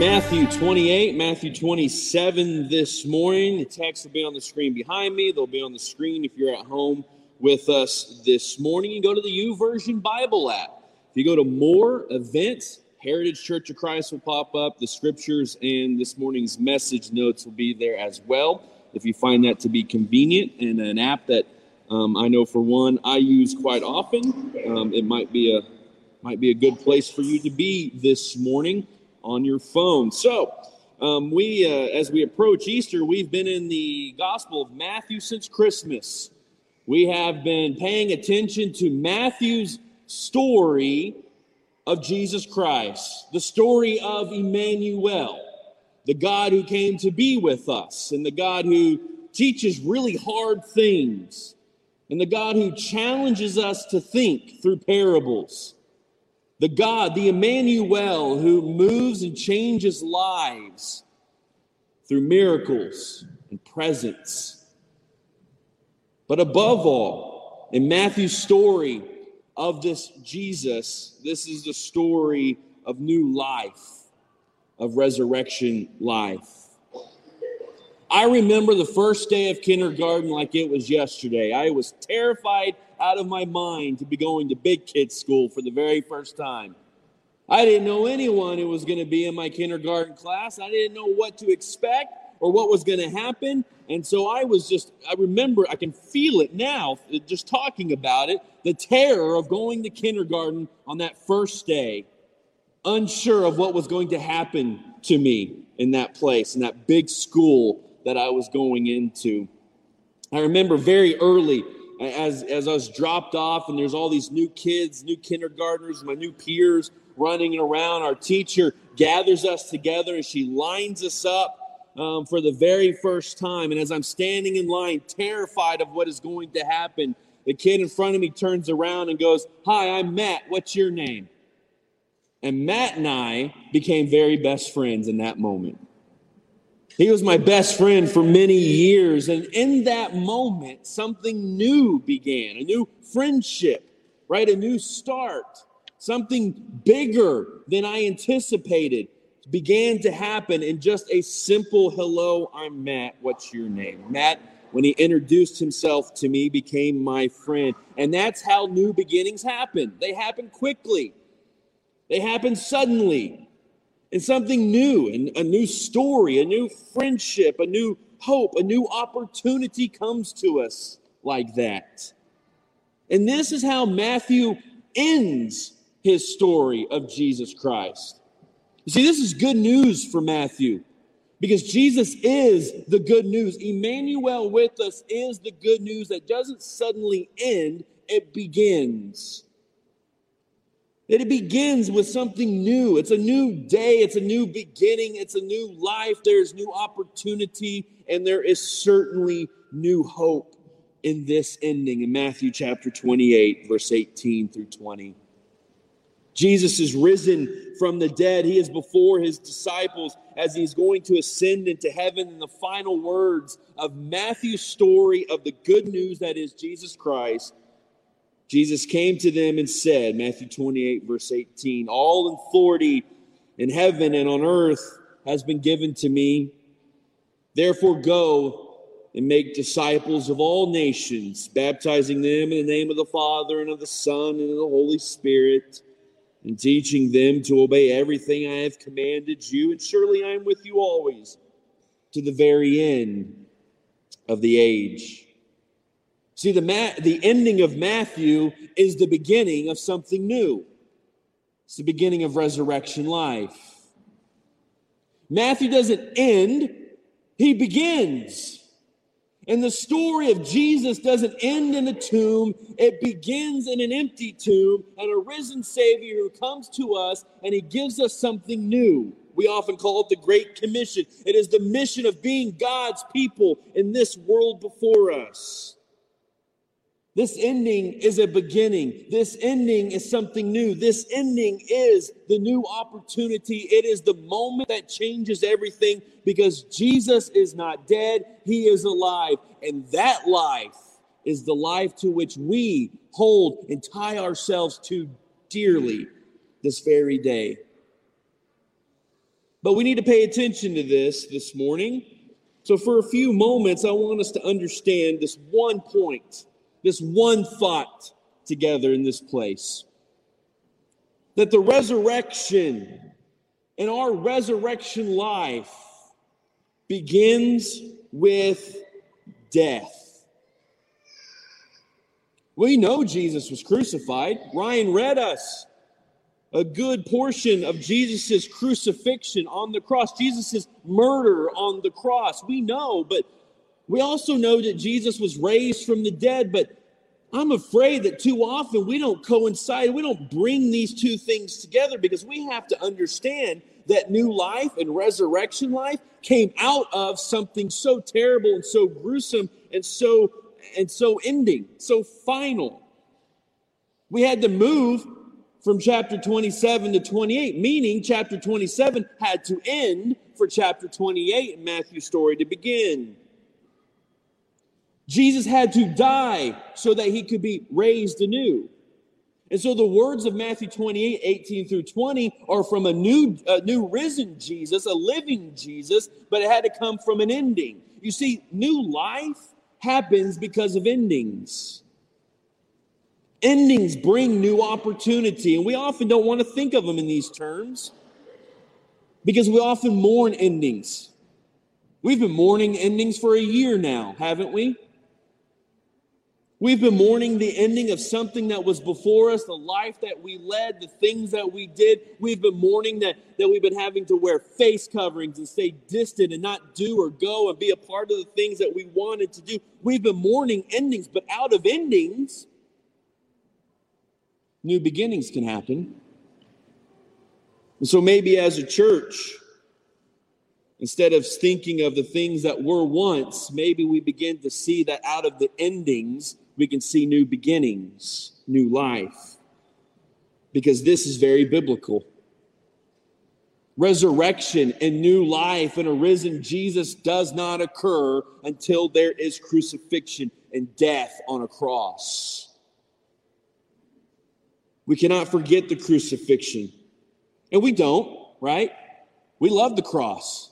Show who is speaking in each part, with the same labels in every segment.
Speaker 1: Matthew 28, Matthew 27 this morning. The text will be on the screen behind me. They'll be on the screen if you're at home with us this morning. You go to the YouVersion Bible app. If you go to more events, Heritage Church of Christ will pop up. The scriptures and this morning's message notes will be there as well. If you find that to be convenient and an app that um, I know for one I use quite often, um, it might be a might be a good place for you to be this morning on your phone. So, um, we, uh, as we approach Easter, we've been in the Gospel of Matthew since Christmas. We have been paying attention to Matthew's story of Jesus Christ, the story of Emmanuel, the God who came to be with us, and the God who teaches really hard things, and the God who challenges us to think through parables the God, the Emmanuel, who moves and changes lives through miracles and presence. But above all, in Matthew's story of this Jesus, this is the story of new life, of resurrection life. I remember the first day of kindergarten like it was yesterday. I was terrified out of my mind to be going to big kids school for the very first time. I didn't know anyone who was going to be in my kindergarten class. I didn't know what to expect or what was going to happen. And so I was just, I remember, I can feel it now, just talking about it the terror of going to kindergarten on that first day, unsure of what was going to happen to me in that place, in that big school that I was going into. I remember very early as, as I was dropped off, and there's all these new kids, new kindergartners, my new peers running around. Our teacher gathers us together and she lines us up um, for the very first time. And as I'm standing in line, terrified of what is going to happen, the kid in front of me turns around and goes, Hi, I'm Matt. What's your name? And Matt and I became very best friends in that moment. He was my best friend for many years. And in that moment, something new began a new friendship, right? A new start. Something bigger than I anticipated began to happen in just a simple hello, I'm Matt. What's your name? Matt, when he introduced himself to me, became my friend. And that's how new beginnings happen. They happen quickly, they happen suddenly and something new, and a new story, a new friendship, a new hope, a new opportunity comes to us like that. And this is how Matthew ends his story of Jesus Christ. You see, this is good news for Matthew because Jesus is the good news. Emmanuel with us is the good news that doesn't suddenly end, it begins that it begins with something new. It's a new day, it's a new beginning, it's a new life. There's new opportunity, and there is certainly new hope in this ending in Matthew chapter 28, verse 18 through 20. Jesus is risen from the dead. He is before his disciples as he's going to ascend into heaven. And the final words of Matthew's story of the good news that is Jesus Christ Jesus came to them and said, Matthew 28, verse 18, All authority in heaven and on earth has been given to me. Therefore, go and make disciples of all nations, baptizing them in the name of the Father and of the Son and of the Holy Spirit, and teaching them to obey everything I have commanded you. And surely I am with you always to the very end of the age. See, the, Ma- the ending of Matthew is the beginning of something new. It's the beginning of resurrection life. Matthew doesn't end, he begins. And the story of Jesus doesn't end in a tomb, it begins in an empty tomb and a risen Savior who comes to us and he gives us something new. We often call it the Great Commission. It is the mission of being God's people in this world before us. This ending is a beginning. This ending is something new. This ending is the new opportunity. It is the moment that changes everything because Jesus is not dead, he is alive. And that life is the life to which we hold and tie ourselves to dearly this very day. But we need to pay attention to this this morning. So, for a few moments, I want us to understand this one point, this one thought together in this place that the resurrection and our resurrection life begins with death. We know Jesus was crucified. Ryan read us a good portion of Jesus' crucifixion on the cross, Jesus' murder on the cross. We know, but we also know that Jesus was raised from the dead. But I'm afraid that too often we don't coincide, we don't bring these two things together because we have to understand that new life and resurrection life came out of something so terrible and so gruesome and so and so ending, so final. We had to move from chapter 27 to 28, meaning chapter 27 had to end for chapter 28 in Matthew's story to begin. Jesus had to die so that he could be raised anew. And so the words of Matthew 28, 18 through 20 are from a new, a new risen Jesus, a living Jesus, but it had to come from an ending. You see, new life happens because of endings. Endings bring new opportunity, and we often don't want to think of them in these terms because we often mourn endings. We've been mourning endings for a year now, haven't we? We've been mourning the ending of something that was before us, the life that we led, the things that we did. We've been mourning that, that we've been having to wear face coverings and stay distant and not do or go and be a part of the things that we wanted to do. We've been mourning endings, but out of endings, new beginnings can happen. And so maybe as a church, instead of thinking of the things that were once, maybe we begin to see that out of the endings, we can see new beginnings, new life. Because this is very biblical. Resurrection and new life and a risen Jesus does not occur until there is crucifixion and death on a cross. We cannot forget the crucifixion. And we don't, right? We love the cross.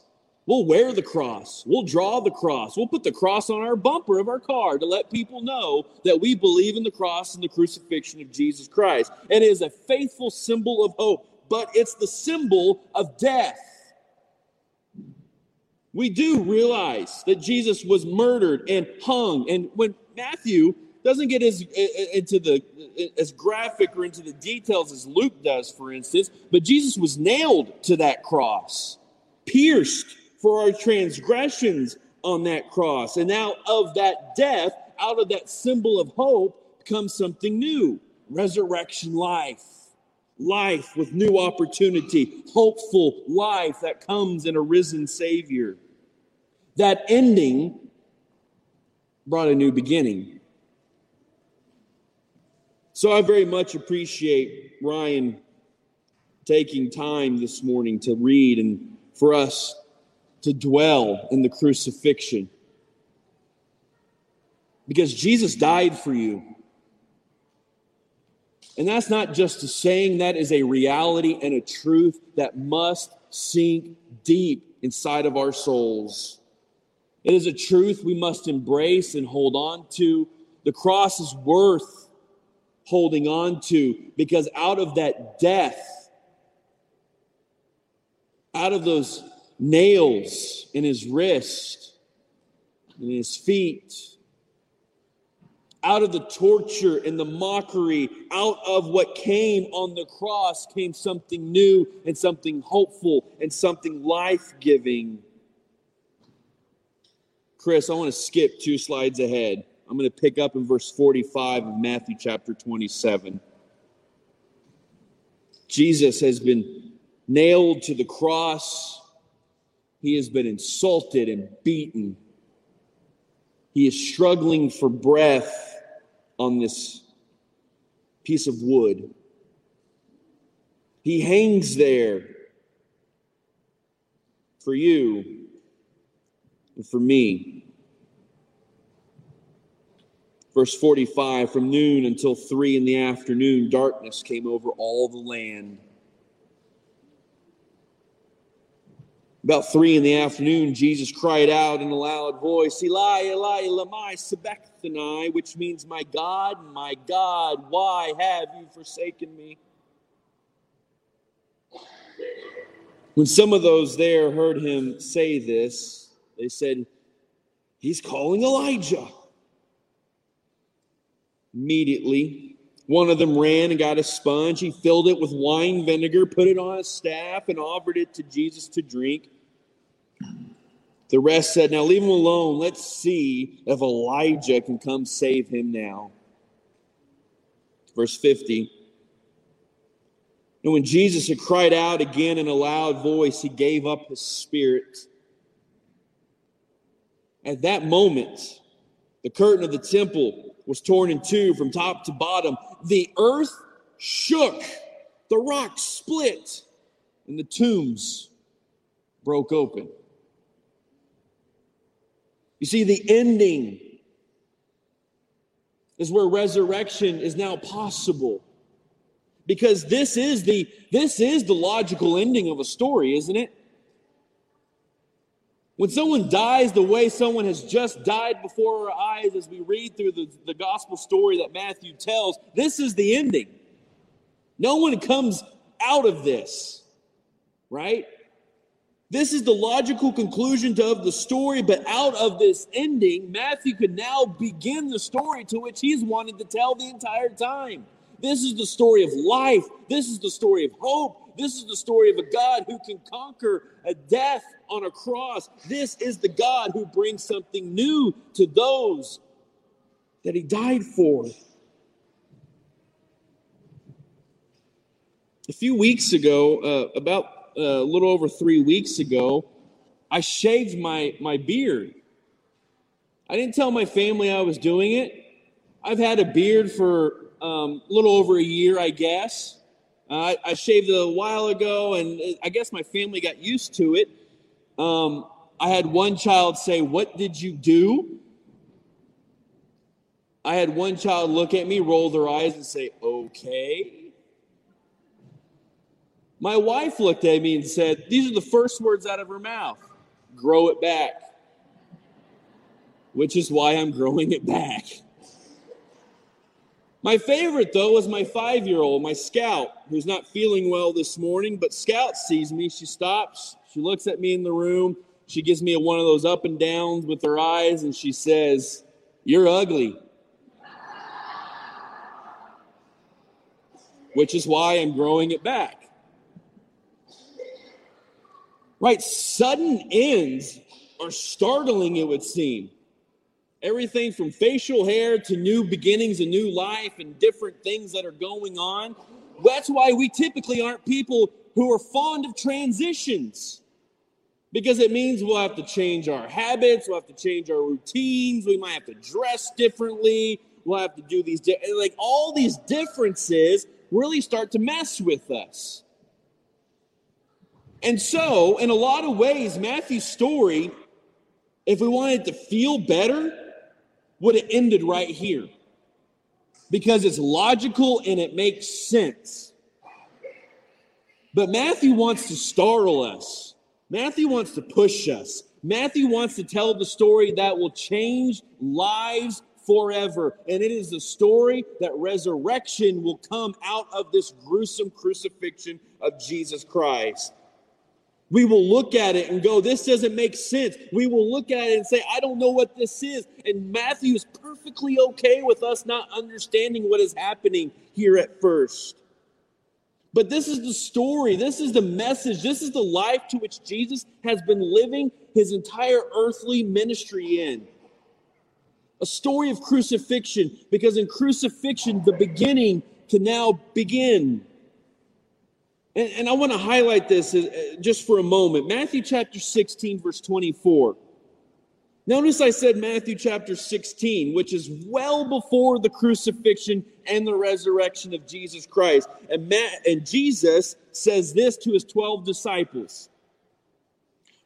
Speaker 1: We'll wear the cross. We'll draw the cross. We'll put the cross on our bumper of our car to let people know that we believe in the cross and the crucifixion of Jesus Christ. And it is a faithful symbol of hope, but it's the symbol of death. We do realize that Jesus was murdered and hung. And when Matthew doesn't get as into the as graphic or into the details as Luke does, for instance. But Jesus was nailed to that cross, pierced for our transgressions on that cross, and now of that death, out of that symbol of hope, comes something new: resurrection life. Life with new opportunity, hopeful life that comes in a risen Savior. That ending brought a new beginning. So I very much appreciate Ryan taking time this morning to read and for us to dwell in the crucifixion. Because Jesus died for you. And that's not just a saying, that is a reality and a truth that must sink deep inside of our souls. It is a truth we must embrace and hold on to. The cross is worth holding on to because out of that death, out of those nails in his wrist, in his feet, out of the torture and the mockery, out of what came on the cross, came something new and something hopeful and something life giving. Chris, I want to skip two slides ahead. I'm going to pick up in verse 45 of Matthew chapter 27. Jesus has been nailed to the cross. He has been insulted and beaten. He is struggling for breath on this piece of wood. He hangs there for you and for me. Verse 45 From noon until three in the afternoon, darkness came over all the land. About three in the afternoon, Jesus cried out in a loud voice, Eli, Eli, lama sabachthani, which means, My God, my God, why have you forsaken me? When some of those there heard him say this, they said, He's calling Elijah. Immediately, one of them ran and got a sponge. He filled it with wine vinegar, put it on a staff, and offered it to Jesus to drink. The rest said, Now leave him alone. Let's see if Elijah can come save him now. Verse 50. And when Jesus had cried out again in a loud voice, he gave up his spirit. At that moment, the curtain of the temple was torn in two from top to bottom. The earth shook, the rocks split, and the tombs broke open. You see, the ending is where resurrection is now possible. Because this is the this is the logical ending of a story isn't it? When someone dies the way someone has just died before our eyes as we read through the, the gospel story that matthew tells this is the ending. No one comes out of this right this is the logical conclusion of the story, but out of this ending, Matthew could now begin the story to which he's wanted to tell the entire time. This is the story of life. This is the story of hope. This is the story of a God who can conquer a death on a cross. This is the God who brings something new to those that he died for. A few weeks ago, uh, about a little over three weeks ago, I shaved my, my beard. I didn't tell my family I was doing it. I've had a beard for um, a little over a year, I guess. Uh, I, I, shaved it a while ago, and I guess my family got used to it. Um, I had one child say, What did you do? I had one child look at me, roll their eyes, and say, Okay. My wife looked at me and said, These are the first words out of her mouth grow it back, which is why I'm growing it back. My favorite, though, was my five year old, my scout, who's not feeling well this morning, but Scout sees me. She stops, she looks at me in the room, she gives me one of those up and downs with her eyes, and she says, You're ugly. Which is why I'm growing it back. Right? Sudden ends are startling, it would seem. Everything from facial hair to new beginnings, a new life, and different things that are going on. That's why we typically aren't people who are fond of transitions because it means we'll have to change our habits, we'll have to change our routines, we might have to dress differently, we'll have to do these, di- like all these differences really start to mess with us. And so, in a lot of ways, Matthew's story, if we wanted to feel better, would have ended right here because it's logical and it makes sense. But Matthew wants to startle us. Matthew wants to push us. Matthew wants to tell the story that will change lives forever. And it is the story that resurrection will come out of this gruesome crucifixion of Jesus Christ. We will look at it and go, This doesn't make sense. We will look at it and say, I don't know what this is. And Matthew is perfectly okay with us not understanding what is happening here at first. But this is the story, this is the message, this is the life to which Jesus has been living his entire earthly ministry in. A story of crucifixion, because in crucifixion, the beginning can now begin. And, and I want to highlight this uh, just for a moment. Matthew chapter 16, verse 24. Notice I said Matthew chapter 16, which is well before the crucifixion and the resurrection of Jesus Christ. And, and Jesus says this to his 12 disciples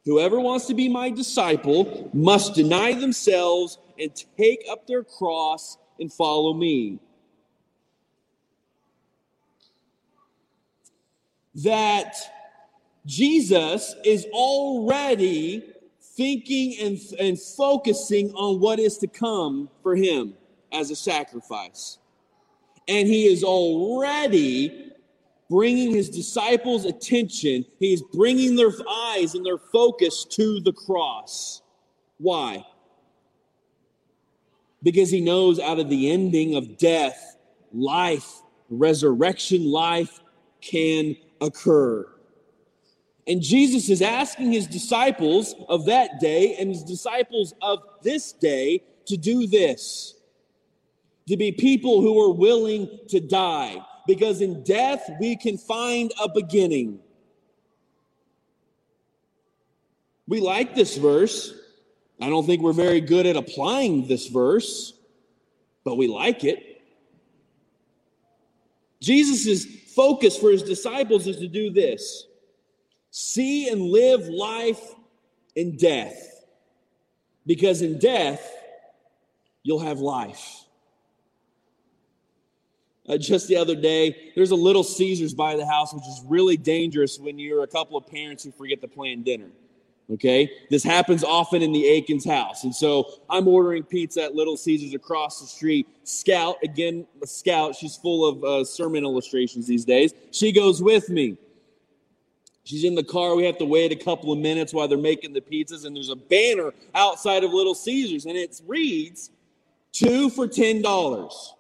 Speaker 1: Whoever wants to be my disciple must deny themselves and take up their cross and follow me. That Jesus is already thinking and, and focusing on what is to come for him as a sacrifice. And he is already bringing his disciples' attention, he is bringing their eyes and their focus to the cross. Why? Because he knows out of the ending of death, life, resurrection life can occur. And Jesus is asking his disciples of that day and his disciples of this day to do this to be people who are willing to die, because in death we can find a beginning. We like this verse. I don't think we're very good at applying this verse, but we like it. Jesus' focus for his disciples is to do this see and live life in death. Because in death, you'll have life. Uh, just the other day, there's a little Caesars by the house, which is really dangerous when you're a couple of parents who forget to plan dinner. Okay, this happens often in the Aikens house, and so I'm ordering pizza at Little Caesars across the street. Scout, again, Scout, she's full of uh, sermon illustrations these days. She goes with me. She's in the car. We have to wait a couple of minutes while they're making the pizzas, and there's a banner outside of Little Caesars, and it reads two for ten dollars.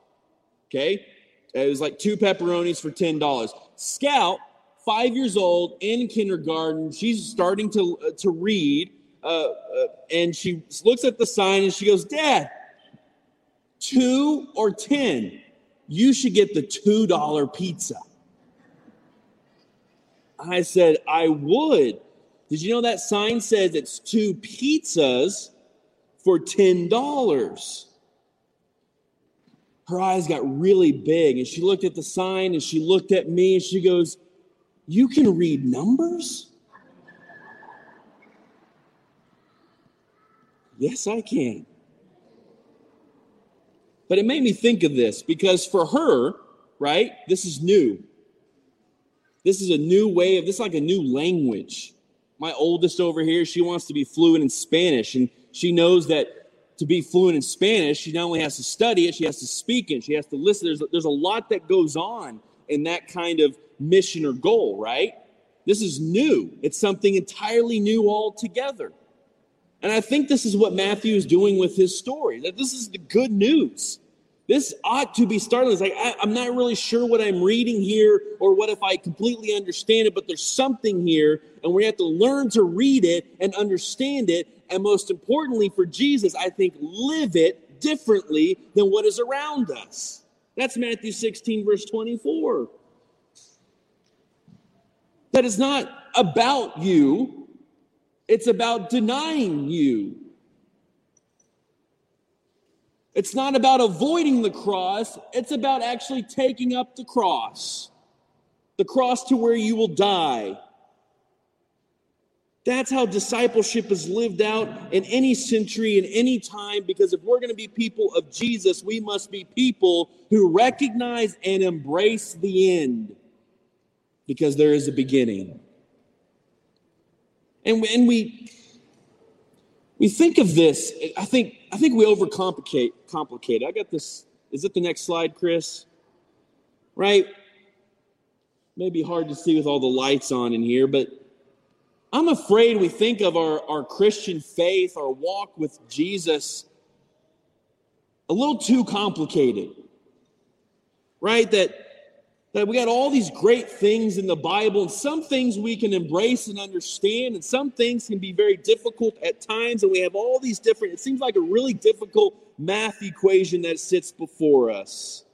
Speaker 1: Okay, it was like two pepperonis for ten dollars. Scout, five years old in kindergarten, she's starting to uh, to read, uh, uh, and she looks at the sign and she goes, "Dad, two or ten? You should get the two dollar pizza." I said, I would. Did you know that sign says it's two pizzas for $10? Her eyes got really big and she looked at the sign and she looked at me and she goes, You can read numbers? Yes, I can. But it made me think of this because for her, right, this is new. This is a new way of this, like a new language. My oldest over here, she wants to be fluent in Spanish, and she knows that to be fluent in Spanish, she not only has to study it, she has to speak it, she has to listen. There's, there's a lot that goes on in that kind of mission or goal, right? This is new. It's something entirely new altogether. And I think this is what Matthew is doing with his story. That this is the good news. This ought to be startling. It's like, I, am not really sure what I'm reading here or what if I completely understand it, but there's something here, and we have to learn to read it and understand it. And most importantly, for Jesus, I think live it differently than what is around us. That's Matthew 16, verse 24. That is not about you, it's about denying you. It's not about avoiding the cross, it's about actually taking up the cross. The cross to where you will die. That's how discipleship is lived out in any century, in any time, because if we're going to be people of Jesus, we must be people who recognize and embrace the end because there is a beginning. And, and we, we think of this, I think I think we overcomplicate complicate. I got this. Is it the next slide, Chris? Right? Maybe hard to see with all the lights on in here, but I'm afraid we think of our, our Christian faith, our walk with Jesus, a little too complicated. Right? That that we got all these great things in the Bible, and some things we can embrace and understand, and some things can be very difficult at times, and we have all these different, it seems like a really difficult math equation that sits before us.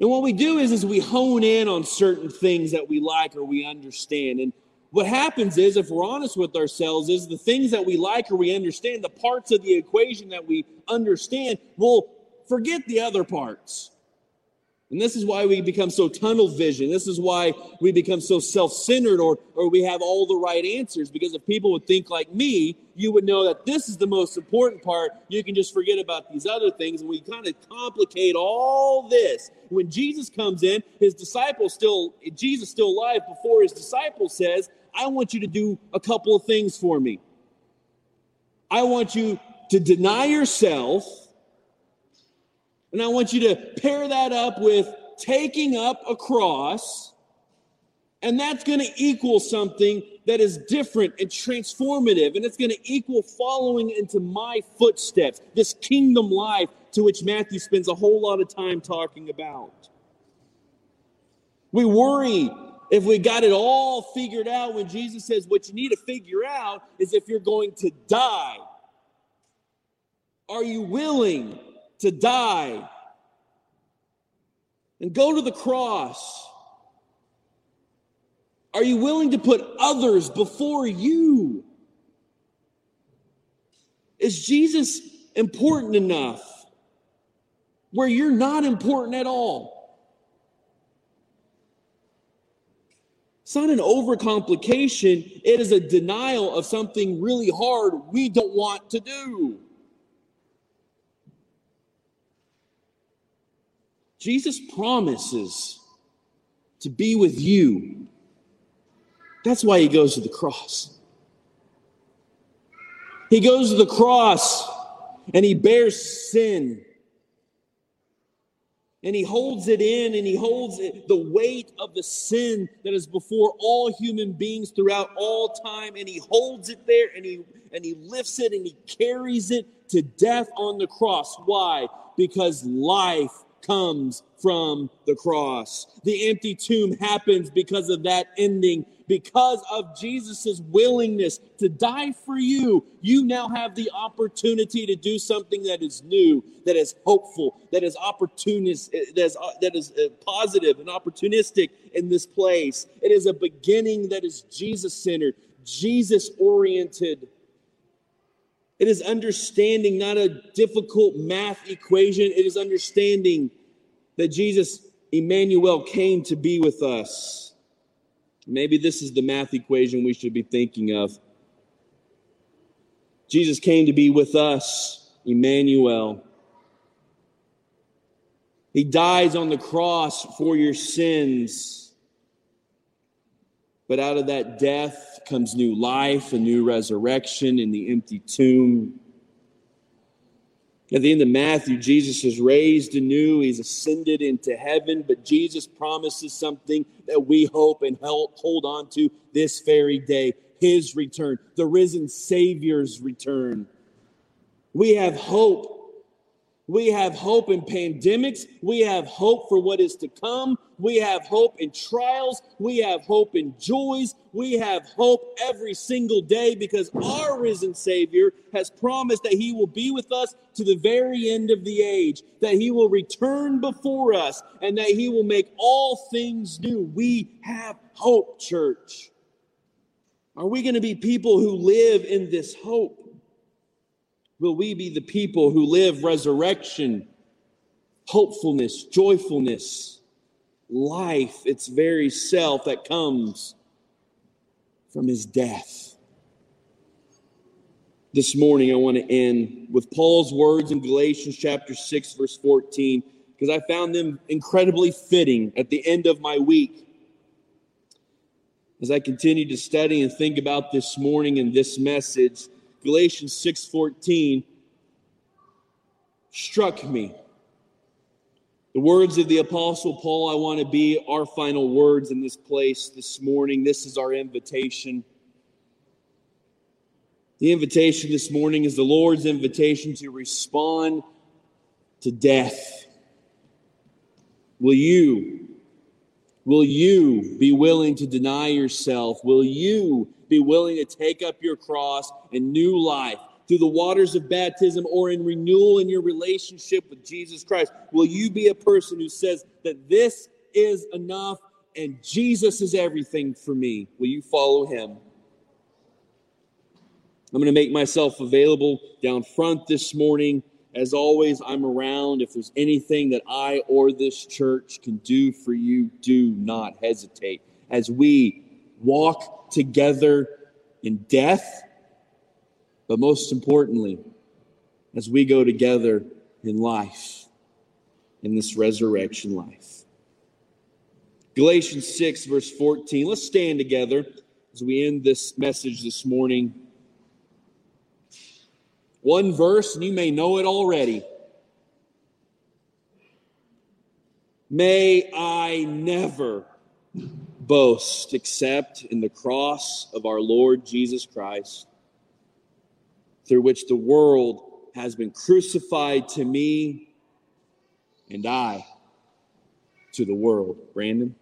Speaker 1: And what we do is, is we hone in on certain things that we like or we understand. And what happens is, if we're honest with ourselves, is the things that we like or we understand, the parts of the equation that we understand, we'll forget the other parts. And this is why we become so tunnel vision. This is why we become so self centered or, or we have all the right answers. Because if people would think like me, you would know that this is the most important part. You can just forget about these other things. And we kind of complicate all this. When Jesus comes in, his disciples still, Jesus still alive before his disciple says, I want you to do a couple of things for me. I want you to deny yourself, and I want you to pair that up with taking up a cross, and that's going to equal something that is different and transformative, and it's going to equal following into my footsteps, this kingdom life to which Matthew spends a whole lot of time talking about. We worry if we got it all figured out when Jesus says what you need to figure out is if you're going to die. Are you willing to die and go to the cross? Are you willing to put others before you? Is Jesus important enough where you're not important at all? It's not an overcomplication, it is a denial of something really hard we don't want to do. Jesus promises to be with you. That's why he goes to the cross. He goes to the cross and he bears sin. And he holds it in and he holds it, the weight of the sin that is before all human beings throughout all time. And he holds it there and he and he lifts it and he carries it to death on the cross. Why? Because life comes from the cross. The empty tomb happens because of that ending. Because of Jesus' willingness to die for you, you now have the opportunity to do something that is new, that is hopeful, that is opportunist, that is, that is uh, positive and opportunistic in this place. It is a beginning that is Jesus centered, Jesus oriented. It is understanding not a difficult math equation, it is understanding that Jesus, Emmanuel, came to be with us. Maybe this is the math equation we should be thinking of. Jesus came to be with us, Emmanuel. He dies on the cross for your sins. But out of that death comes new life, a new resurrection in the empty tomb. At the end of Matthew, Jesus is raised anew. He's ascended into heaven, but Jesus promises something that we hope and hold on to this very day his return, the risen Savior's return. We have hope we have hope in pandemics. We have hope for what is to come. We have hope in trials. We have hope in joys. We have hope every single day because our risen Savior has promised that He will be with us to the very end of the age, that He will return before us, and that He will make all things new. We have hope, church. Are we going to be people who live in this hope? Will we be the people who live resurrection, hopefulness, joyfulness, life, its very self that comes from his death? This morning, I want to end with Paul's words in Galatians chapter 6, verse 14, because I found them incredibly fitting at the end of my week. As I continue to study and think about this morning and this message, Galatians 6:14 struck me. The words of the apostle Paul I want to be our final words in this place this morning. This is our invitation. The invitation this morning is the Lord's invitation to respond to death. Will you will you be willing to deny yourself? Will you be willing to take up your cross and new life through the waters of baptism or in renewal in your relationship with Jesus Christ? Will you be a person who says that this is enough and Jesus is everything for me? Will you follow him? I'm going to make myself available down front this morning. As always, I'm around. If there's anything that I or this church can do for you, do not hesitate. As we walk together in death but most importantly, as we go together in life, in this resurrection life. Galatians 6, verse 14. Let's stand together as we end this message this morning. One verse, and you may know it already. May I never boast except in the cross of our Lord Jesus Christ, through which the world has been crucified to me and I to the world. Brandon?